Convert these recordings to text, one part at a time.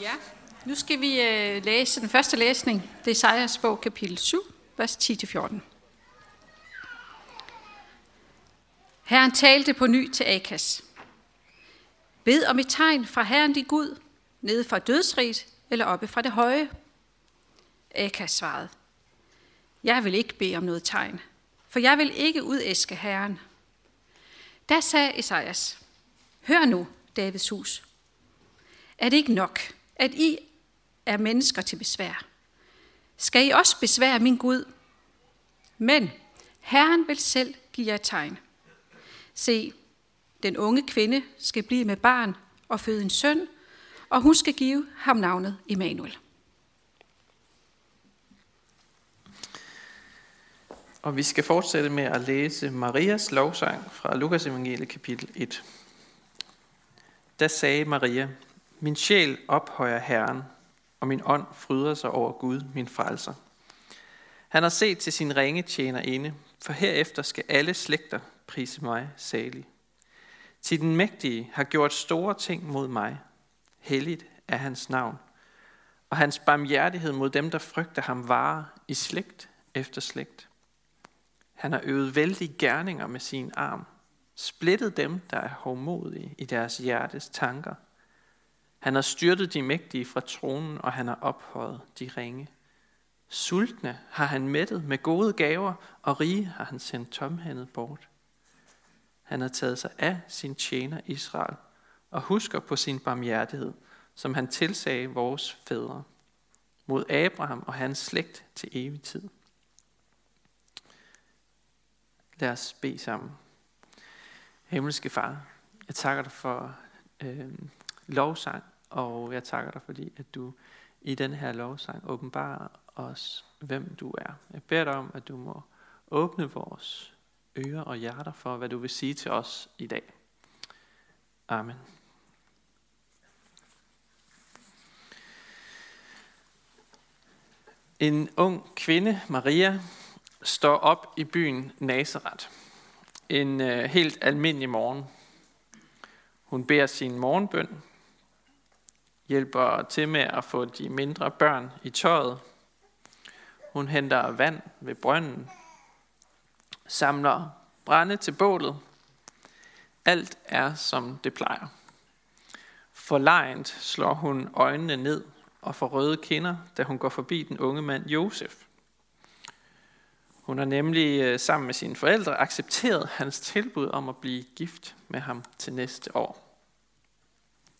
Ja, nu skal vi øh, læse den første læsning. Det er Sejers bog, kapitel 7, vers 10-14. Herren talte på ny til Akas. Bed om et tegn fra Herren din Gud, nede fra dødsriget eller oppe fra det høje. Akas svarede, jeg vil ikke bede om noget tegn, for jeg vil ikke udæske Herren. Da sagde Esajas, hør nu, Davids hus. Er det ikke nok, at I er mennesker til besvær? Skal I også besvære min Gud? Men Herren vil selv give jer et tegn. Se, den unge kvinde skal blive med barn og føde en søn, og hun skal give ham navnet Emanuel. Og vi skal fortsætte med at læse Marias lovsang fra Lukas evangelie kapitel 1. Da sagde Maria, min sjæl ophøjer Herren, og min ånd fryder sig over Gud, min frelser. Han har set til sin ringe tjener inde, for herefter skal alle slægter prise mig salig. Til den mægtige har gjort store ting mod mig. Helligt er hans navn. Og hans barmhjertighed mod dem, der frygter ham, varer i slægt efter slægt. Han har øvet vældige gerninger med sin arm, splittet dem, der er hovmodige i deres hjertes tanker. Han har styrtet de mægtige fra tronen, og han har ophøjet de ringe. Sultne har han mættet med gode gaver, og rige har han sendt tomhændet bort. Han har taget sig af sin tjener Israel, og husker på sin barmhjertighed, som han tilsagde vores fædre, mod Abraham og hans slægt til evig tid. Lad os bede sammen. Himmelske Far, jeg takker dig for øh, lovsang, og jeg takker dig, fordi at du i den her lovsang åbenbarer os, hvem du er. Jeg beder dig om, at du må åbne vores ører og hjerter for, hvad du vil sige til os i dag. Amen. En ung kvinde, Maria, står op i byen Nazareth. En øh, helt almindelig morgen. Hun beder sin morgenbøn, hjælper til med at få de mindre børn i tøjet. Hun henter vand ved brønden, samler brænde til bålet. Alt er som det plejer. Forlegent slår hun øjnene ned og får røde kinder, da hun går forbi den unge mand Josef. Hun har nemlig øh, sammen med sine forældre accepteret hans tilbud om at blive gift med ham til næste år.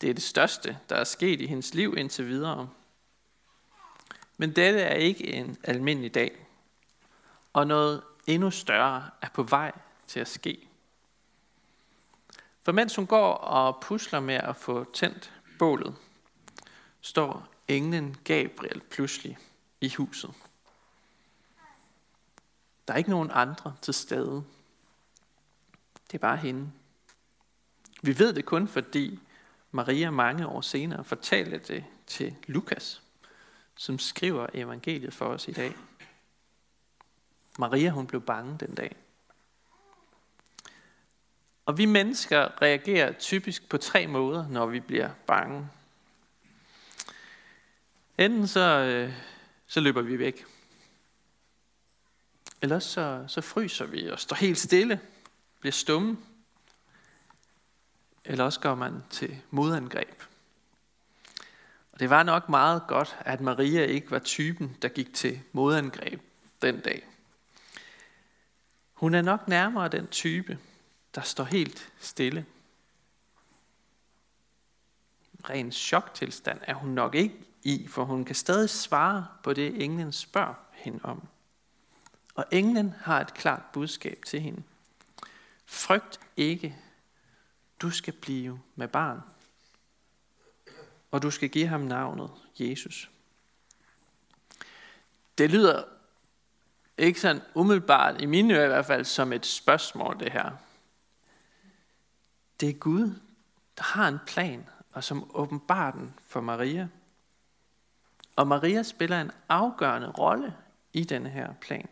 Det er det største, der er sket i hendes liv indtil videre. Men dette er ikke en almindelig dag, og noget endnu større er på vej til at ske. For mens hun går og pusler med at få tændt bålet, står englen Gabriel pludselig i huset. Der er ikke nogen andre til stede. Det er bare hende. Vi ved det kun, fordi Maria mange år senere fortalte det til Lukas, som skriver evangeliet for os i dag. Maria hun blev bange den dag. Og vi mennesker reagerer typisk på tre måder, når vi bliver bange. Enten så, øh, så løber vi væk. Eller så, så fryser vi og står helt stille, bliver stumme. Eller også går man til modangreb. Og det var nok meget godt, at Maria ikke var typen, der gik til modangreb den dag. Hun er nok nærmere den type, der står helt stille. Ren choktilstand er hun nok ikke i, for hun kan stadig svare på det, englen spørger hende om. Og englen har et klart budskab til hende. Frygt ikke, du skal blive med barn. Og du skal give ham navnet Jesus. Det lyder ikke sådan umiddelbart, i mine ører i hvert fald, som et spørgsmål det her. Det er Gud, der har en plan, og som åbenbarer den for Maria. Og Maria spiller en afgørende rolle i denne her plan.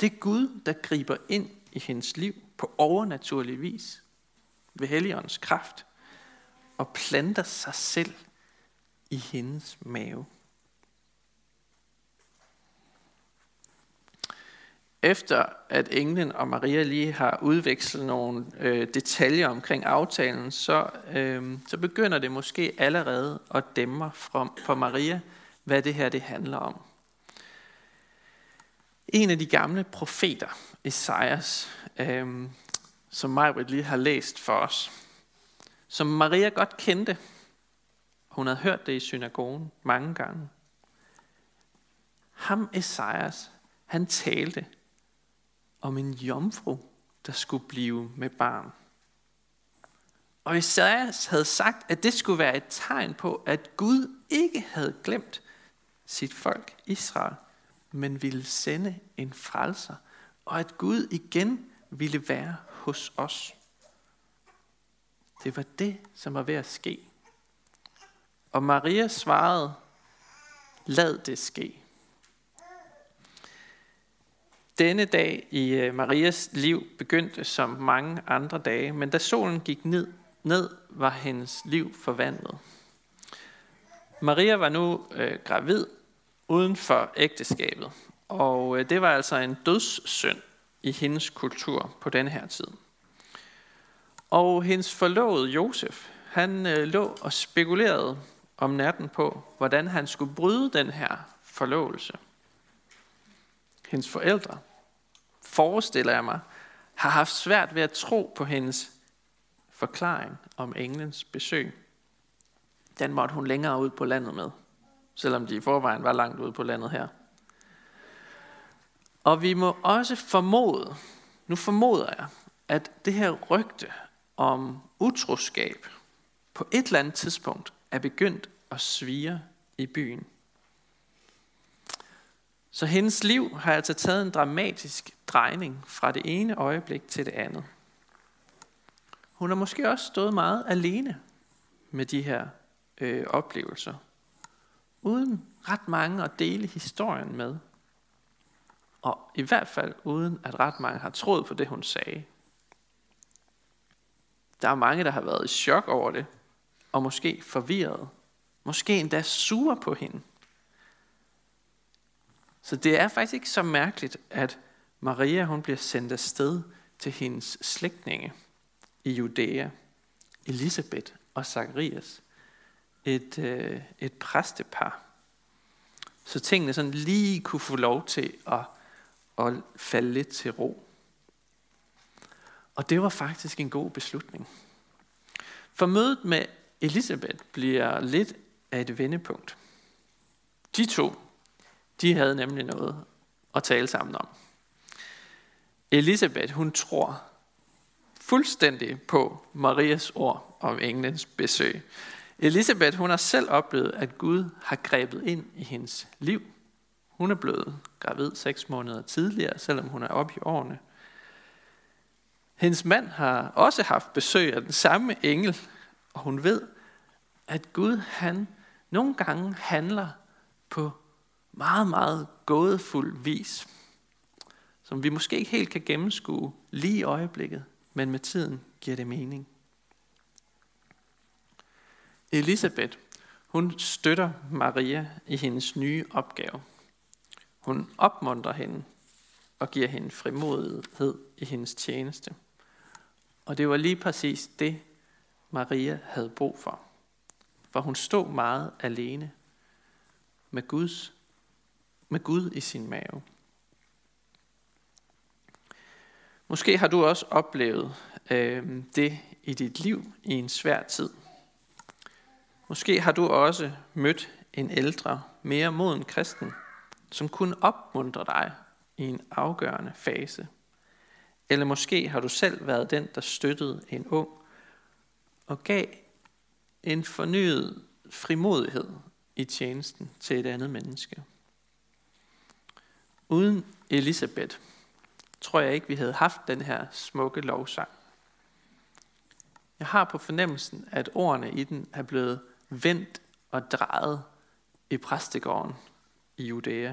Det er Gud, der griber ind i hendes liv på overnaturlig vis ved Helligåndens kraft og planter sig selv i hendes mave. Efter at englen og Maria lige har udvekslet nogle øh, detaljer omkring aftalen, så, øh, så begynder det måske allerede at dæmme for, for Maria, hvad det her det handler om. En af de gamle profeter, Esajas, øh, som Majbrit lige har læst for os, som Maria godt kendte. Hun havde hørt det i synagogen mange gange. Ham Esajas, han talte om en jomfru, der skulle blive med barn. Og Esajas havde sagt, at det skulle være et tegn på, at Gud ikke havde glemt sit folk Israel, men ville sende en frelser, og at Gud igen ville være hos os. Det var det, som var ved at ske. Og Maria svarede, lad det ske. Denne dag i øh, Marias liv begyndte som mange andre dage, men da solen gik ned, ned var hendes liv forvandlet. Maria var nu øh, gravid uden for ægteskabet, og øh, det var altså en dødssynd i hendes kultur på denne her tid. Og hendes forlovede Josef, han øh, lå og spekulerede om natten på, hvordan han skulle bryde den her forlovelse. Hendes forældre, forestiller jeg mig, har haft svært ved at tro på hendes forklaring om englens besøg. Den måtte hun længere ud på landet med, selvom de i forvejen var langt ude på landet her. Og vi må også formode, nu formoder jeg, at det her rygte om utroskab på et eller andet tidspunkt er begyndt at svire i byen. Så hendes liv har altså taget en dramatisk drejning fra det ene øjeblik til det andet. Hun har måske også stået meget alene med de her øh, oplevelser, uden ret mange at dele historien med. Og i hvert fald uden at ret mange har troet på det, hun sagde. Der er mange, der har været i chok over det, og måske forvirret. Måske endda sure på hende. Så det er faktisk ikke så mærkeligt, at Maria hun bliver sendt afsted til hendes slægtninge i Judæa, Elisabeth og Zacharias, et, øh, et præstepar. Så tingene sådan lige kunne få lov til at, og falde lidt til ro. Og det var faktisk en god beslutning. For mødet med Elisabeth bliver lidt af et vendepunkt. De to, de havde nemlig noget at tale sammen om. Elisabeth, hun tror fuldstændig på Marias ord om englens besøg. Elisabeth, hun har selv oplevet, at Gud har grebet ind i hendes liv. Hun er blevet gravid seks måneder tidligere, selvom hun er oppe i årene. Hendes mand har også haft besøg af den samme engel, og hun ved, at Gud han nogle gange handler på meget, meget gådefuld vis, som vi måske ikke helt kan gennemskue lige i øjeblikket, men med tiden giver det mening. Elisabeth, hun støtter Maria i hendes nye opgave. Hun opmuntrer hende og giver hende frimodighed i hendes tjeneste. Og det var lige præcis det, Maria havde brug for. For hun stod meget alene med, Guds, med Gud i sin mave. Måske har du også oplevet øh, det i dit liv i en svær tid. Måske har du også mødt en ældre, mere moden kristen, som kunne opmuntre dig i en afgørende fase. Eller måske har du selv været den, der støttede en ung og gav en fornyet frimodighed i tjenesten til et andet menneske. Uden Elisabeth tror jeg ikke, vi havde haft den her smukke lovsang. Jeg har på fornemmelsen, at ordene i den er blevet vendt og drejet i præstegården i Judæa.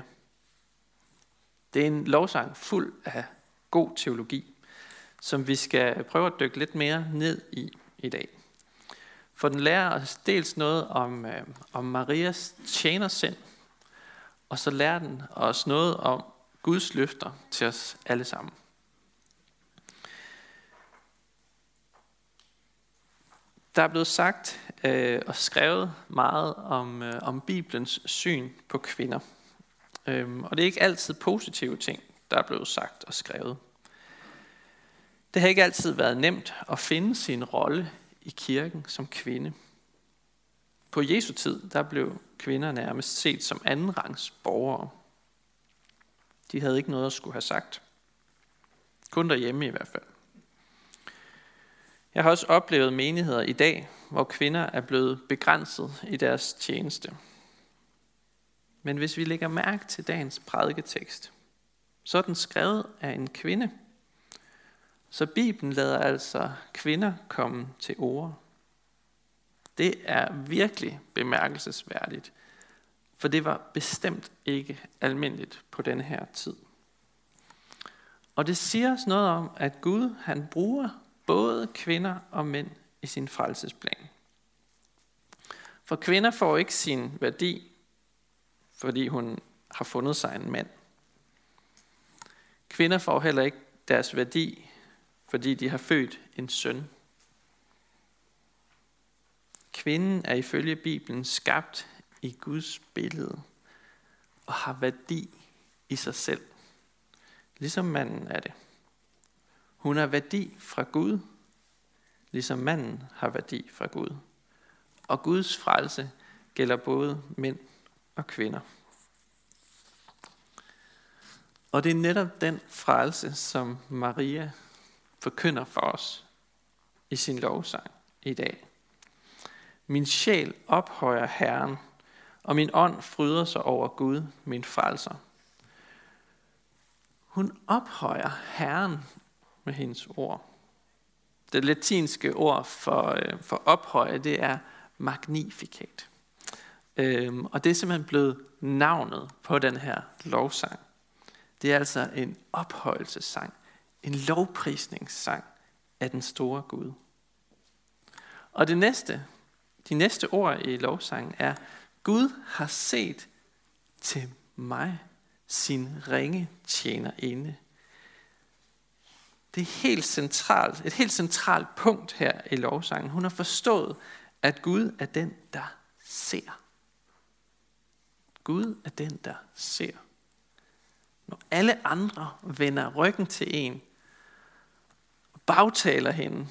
Det er en lovsang fuld af god teologi, som vi skal prøve at dykke lidt mere ned i i dag. For den lærer os dels noget om, øh, om Marias tjenersind, og så lærer den os noget om Guds løfter til os alle sammen. Der er blevet sagt øh, og skrevet meget om, øh, om Bibelens syn på kvinder. Øhm, og det er ikke altid positive ting, der er blevet sagt og skrevet. Det har ikke altid været nemt at finde sin rolle i kirken som kvinde. På Jesu tid, der blev kvinder nærmest set som andenrangs borgere. De havde ikke noget at skulle have sagt. Kun derhjemme i hvert fald. Jeg har også oplevet menigheder i dag, hvor kvinder er blevet begrænset i deres tjeneste. Men hvis vi lægger mærke til dagens prædiketekst, så er den skrevet af en kvinde. Så Bibelen lader altså kvinder komme til ord. Det er virkelig bemærkelsesværdigt, for det var bestemt ikke almindeligt på denne her tid. Og det siger os noget om, at Gud han bruger både kvinder og mænd i sin frelsesplan. For kvinder får ikke sin værdi, fordi hun har fundet sig en mand. Kvinder får heller ikke deres værdi, fordi de har født en søn. Kvinden er ifølge Bibelen skabt i Guds billede og har værdi i sig selv, ligesom manden er det. Hun har værdi fra Gud, ligesom manden har værdi fra Gud. Og Guds frelse gælder både mænd og kvinder. Og det er netop den frelse, som Maria forkynder for os i sin lovsang i dag. Min sjæl ophøjer Herren, og min ånd fryder sig over Gud, min frelser. Hun ophøjer Herren med hendes ord. Det latinske ord for, øh, for ophøje, det er magnificat. Øhm, og det er simpelthen blevet navnet på den her lovsang. Det er altså en ophøjelsessang, en lovprisningssang af den store Gud. Og det næste, de næste ord i lovsangen er, Gud har set til mig sin ringe tjener inde. Det er helt centralt, et helt centralt punkt her i lovsangen. Hun har forstået, at Gud er den, der ser. Gud er den, der ser. Når alle andre vender ryggen til en, bagtaler hende,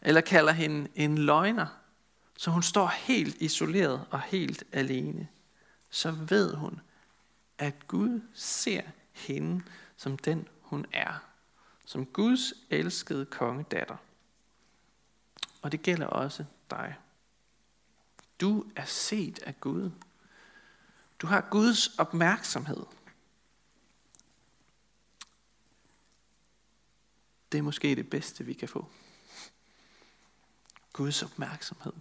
eller kalder hende en løgner, så hun står helt isoleret og helt alene, så ved hun, at Gud ser hende som den, hun er. Som Guds elskede kongedatter. Og det gælder også dig. Du er set af Gud. Du har Guds opmærksomhed. Det er måske det bedste, vi kan få. Guds opmærksomhed.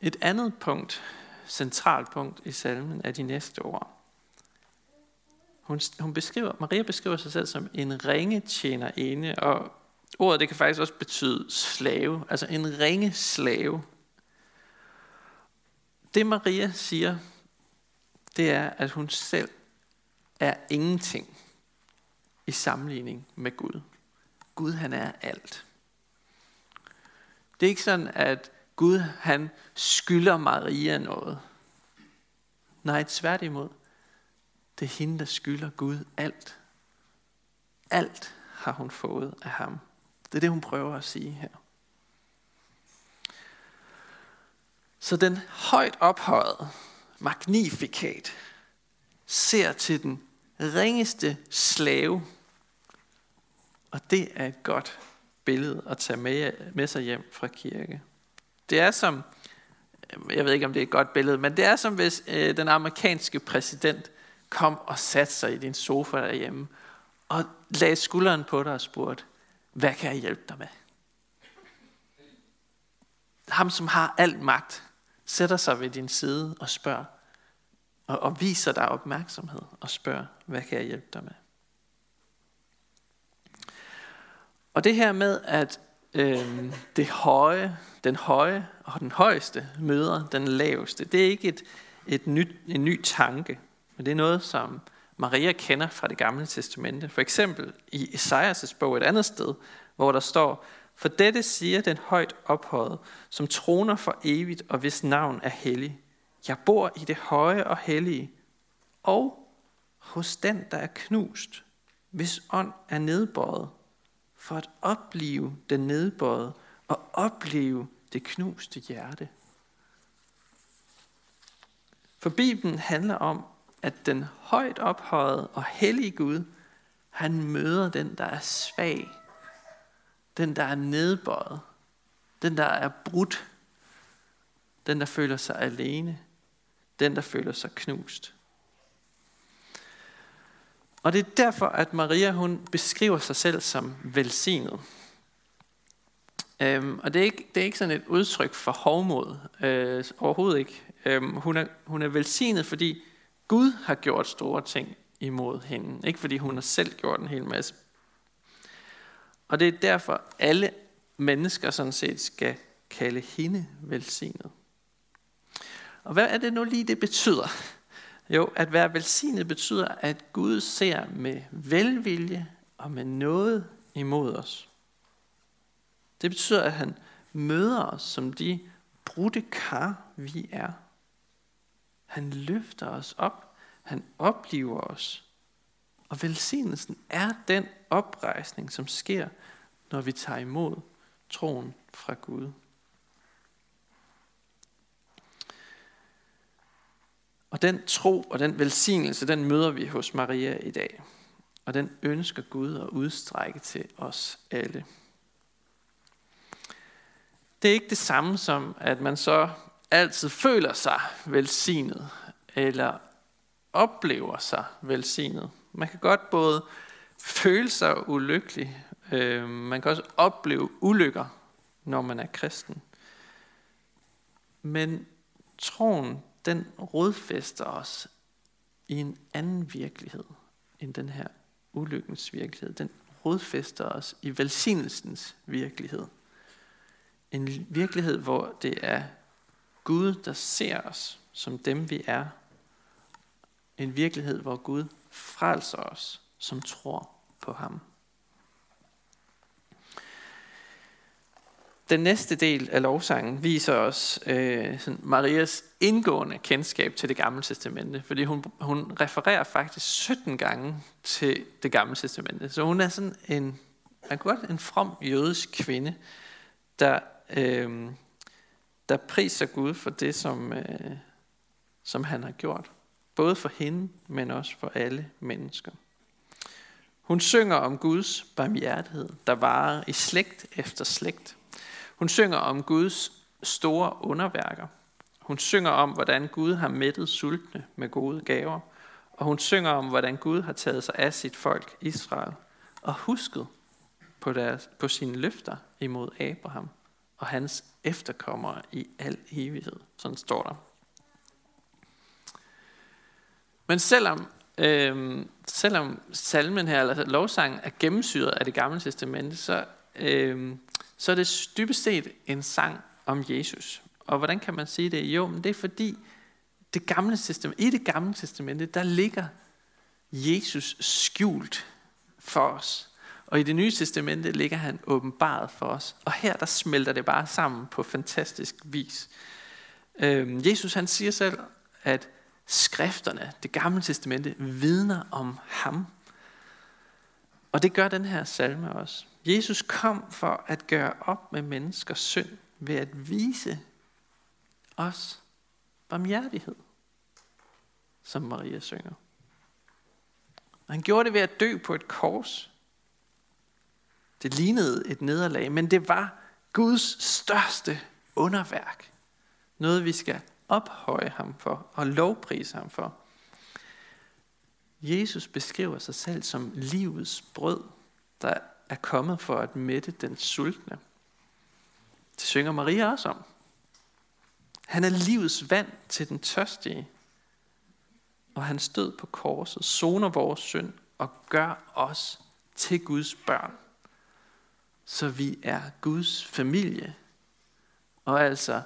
Et andet punkt, centralt punkt i salmen, er de næste ord. Hun, hun beskriver, Maria beskriver sig selv som en ringe tjenerinde, og ordet det kan faktisk også betyde slave, altså en ringe slave. Det Maria siger, det er, at hun selv er ingenting i sammenligning med Gud. Gud han er alt. Det er ikke sådan, at Gud han skylder Maria noget. Nej, tværtimod. Det er hende, der skylder Gud alt. Alt har hun fået af ham. Det er det, hun prøver at sige her. Så den højt ophøjet, magnifikat, ser til den ringeste slave. Og det er et godt billede at tage med, med sig hjem fra kirke. Det er som, jeg ved ikke om det er et godt billede, men det er som hvis øh, den amerikanske præsident kom og satte sig i din sofa derhjemme og lagde skulderen på dig og spurgte, hvad kan jeg hjælpe dig med? Ham, som har al magt, sætter sig ved din side og spørger, og, og viser dig opmærksomhed og spørger, hvad kan jeg hjælpe dig med? Og det her med, at øh, det høje, den høje og den højeste møder den laveste. Det er ikke et, et nyt, en ny tanke, men det er noget, som Maria kender fra det gamle testamente. For eksempel i Esajas' bog et andet sted, hvor der står, For dette siger den højt ophøjet, som troner for evigt og hvis navn er hellig. Jeg bor i det høje og hellige, og hos den, der er knust, hvis ånd er nedbøjet, for at opleve den nedbøjet og opleve det knuste hjerte. For Bibelen handler om, at den højt ophøjede og hellige Gud, han møder den, der er svag, den, der er nedbøjet, den, der er brudt, den, der føler sig alene, den, der føler sig knust. Og det er derfor, at Maria hun beskriver sig selv som velsignet. Øhm, og det er, ikke, det er ikke sådan et udtryk for hovmod, øh, overhovedet ikke. Øhm, hun, er, hun er velsignet, fordi Gud har gjort store ting imod hende. Ikke fordi hun har selv gjort en hel masse. Og det er derfor, alle mennesker sådan set skal kalde hende velsignet. Og hvad er det nu lige, det betyder? Jo, at være velsignet betyder, at Gud ser med velvilje og med noget imod os. Det betyder, at han møder os som de brudte kar, vi er. Han løfter os op. Han opliver os. Og velsignelsen er den oprejsning, som sker, når vi tager imod troen fra Gud. Og den tro og den velsignelse, den møder vi hos Maria i dag. Og den ønsker Gud at udstrække til os alle. Det er ikke det samme som, at man så altid føler sig velsignet, eller oplever sig velsignet. Man kan godt både føle sig ulykkelig, øh, man kan også opleve ulykker, når man er kristen. Men troen den rodfæster os i en anden virkelighed end den her ulykkens virkelighed. Den rodfæster os i velsignelsens virkelighed. En virkelighed, hvor det er Gud, der ser os som dem, vi er. En virkelighed, hvor Gud frelser os, som tror på ham. Den næste del af lovsangen viser os øh, sådan Marias indgående kendskab til det gamle testamente, fordi hun, hun refererer faktisk 17 gange til det gamle testamente. Så hun er sådan en, man kan godt en from jødisk kvinde, der, øh, der priser Gud for det, som, øh, som han har gjort. Både for hende, men også for alle mennesker. Hun synger om Guds barmhjertighed, der varer i slægt efter slægt. Hun synger om Guds store underværker. Hun synger om, hvordan Gud har mættet sultne med gode gaver. Og hun synger om, hvordan Gud har taget sig af sit folk, Israel, og husket på, deres, på sine løfter imod Abraham og hans efterkommere i al evighed. Sådan står der. Men selvom, øh, selvom salmen her, eller lovsangen, er gennemsyret af det gamle testamente, så, øh, så er det dybest set en sang om Jesus. Og hvordan kan man sige det? Jo, men det er fordi, det gamle testament, i det gamle testamente, der ligger Jesus skjult for os. Og i det nye testamente ligger han åbenbaret for os. Og her der smelter det bare sammen på fantastisk vis. Øhm, Jesus han siger selv, at skrifterne, det gamle testamente, vidner om ham. Og det gør den her salme også. Jesus kom for at gøre op med menneskers synd ved at vise os barmhjertighed, som Maria synger. Og han gjorde det ved at dø på et kors. Det lignede et nederlag, men det var Guds største underværk. Noget vi skal ophøje ham for og lovprise ham for. Jesus beskriver sig selv som livets brød, der er kommet for at mætte den sultne. Det synger Maria også om. Han er livets vand til den tørstige. Og han stød på korset, soner vores synd og gør os til Guds børn så vi er Guds familie. Og altså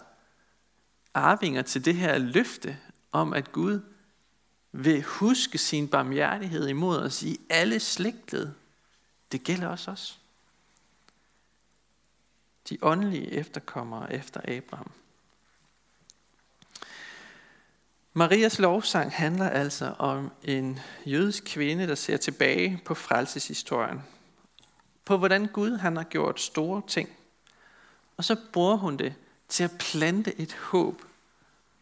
arvinger til det her løfte om, at Gud vil huske sin barmhjertighed imod os i alle slægtled. Det gælder også os. De åndelige efterkommere efter Abraham. Marias lovsang handler altså om en jødisk kvinde, der ser tilbage på frelseshistorien. På hvordan Gud han har gjort store ting. Og så bruger hun det til at plante et håb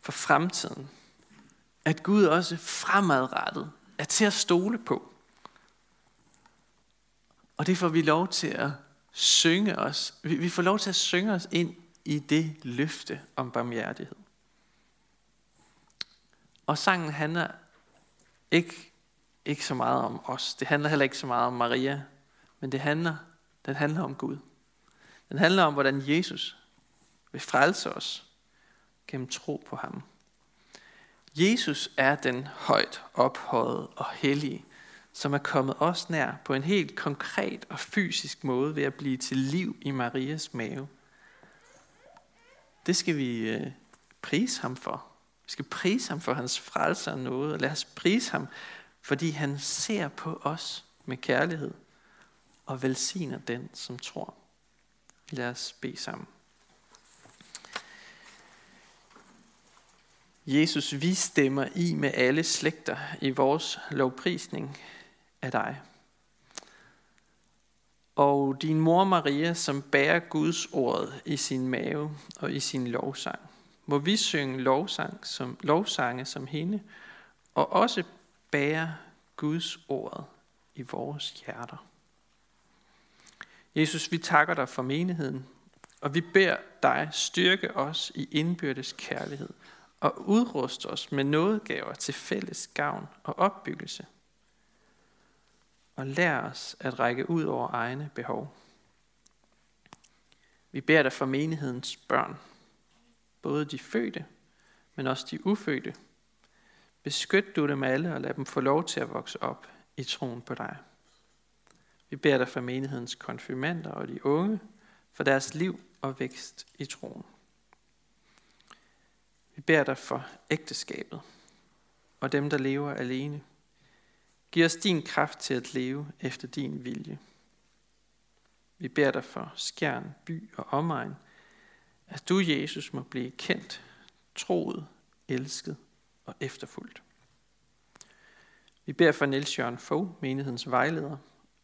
for fremtiden. At Gud også fremadrettet er til at stole på. Og det får vi lov til at synge os. Vi får lov til at synge os ind i det løfte om barmhjertighed. Og sangen handler ikke, ikke så meget om os. Det handler heller ikke så meget om Maria. Men det handler, den handler om Gud. Den handler om, hvordan Jesus vil frelse os gennem tro på ham. Jesus er den højt ophøjet og hellige, som er kommet os nær på en helt konkret og fysisk måde ved at blive til liv i Marias mave. Det skal vi øh, prise ham for. Vi skal prise ham for hans frelse og noget, og lad os prise ham, fordi han ser på os med kærlighed og velsigner den, som tror. Lad os bede sammen. Jesus, vi stemmer i med alle slægter i vores lovprisning af dig. Og din mor Maria, som bærer Guds ord i sin mave og i sin lovsang. Må vi synge lovsang som, lovsange som hende, og også bære Guds ord i vores hjerter. Jesus, vi takker dig for menigheden, og vi beder dig styrke os i indbyrdes kærlighed og udruste os med nådegaver til fælles gavn og opbyggelse. Og lær os at række ud over egne behov. Vi beder dig for menighedens børn, både de fødte, men også de ufødte. Beskyt du dem alle og lad dem få lov til at vokse op i troen på dig. Vi beder dig for menighedens konfirmander og de unge, for deres liv og vækst i troen. Vi beder dig for ægteskabet og dem, der lever alene. Giv os din kraft til at leve efter din vilje. Vi beder dig for skjern, by og omegn, at du, Jesus, må blive kendt, troet, elsket og efterfulgt. Vi beder for Niels Jørgen Fogh, menighedens vejleder,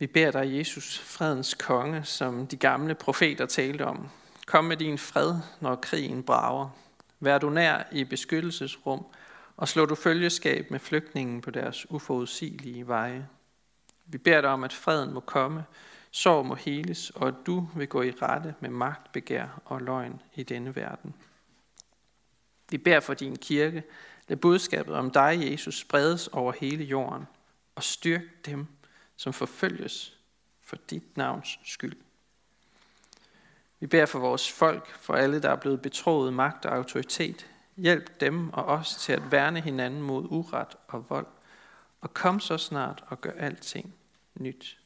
Vi beder dig, Jesus, fredens konge, som de gamle profeter talte om. Kom med din fred, når krigen brager. Vær du nær i beskyttelsesrum, og slå du følgeskab med flygtningen på deres uforudsigelige veje. Vi beder dig om, at freden må komme, sorg må heles, og at du vil gå i rette med magt, begær og løgn i denne verden. Vi beder for din kirke, lad budskabet om dig, Jesus, spredes over hele jorden, og styrk dem, som forfølges for dit navns skyld. Vi beder for vores folk, for alle, der er blevet betroet magt og autoritet. Hjælp dem og os til at værne hinanden mod uret og vold, og kom så snart og gør alting nyt.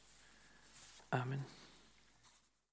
Amen.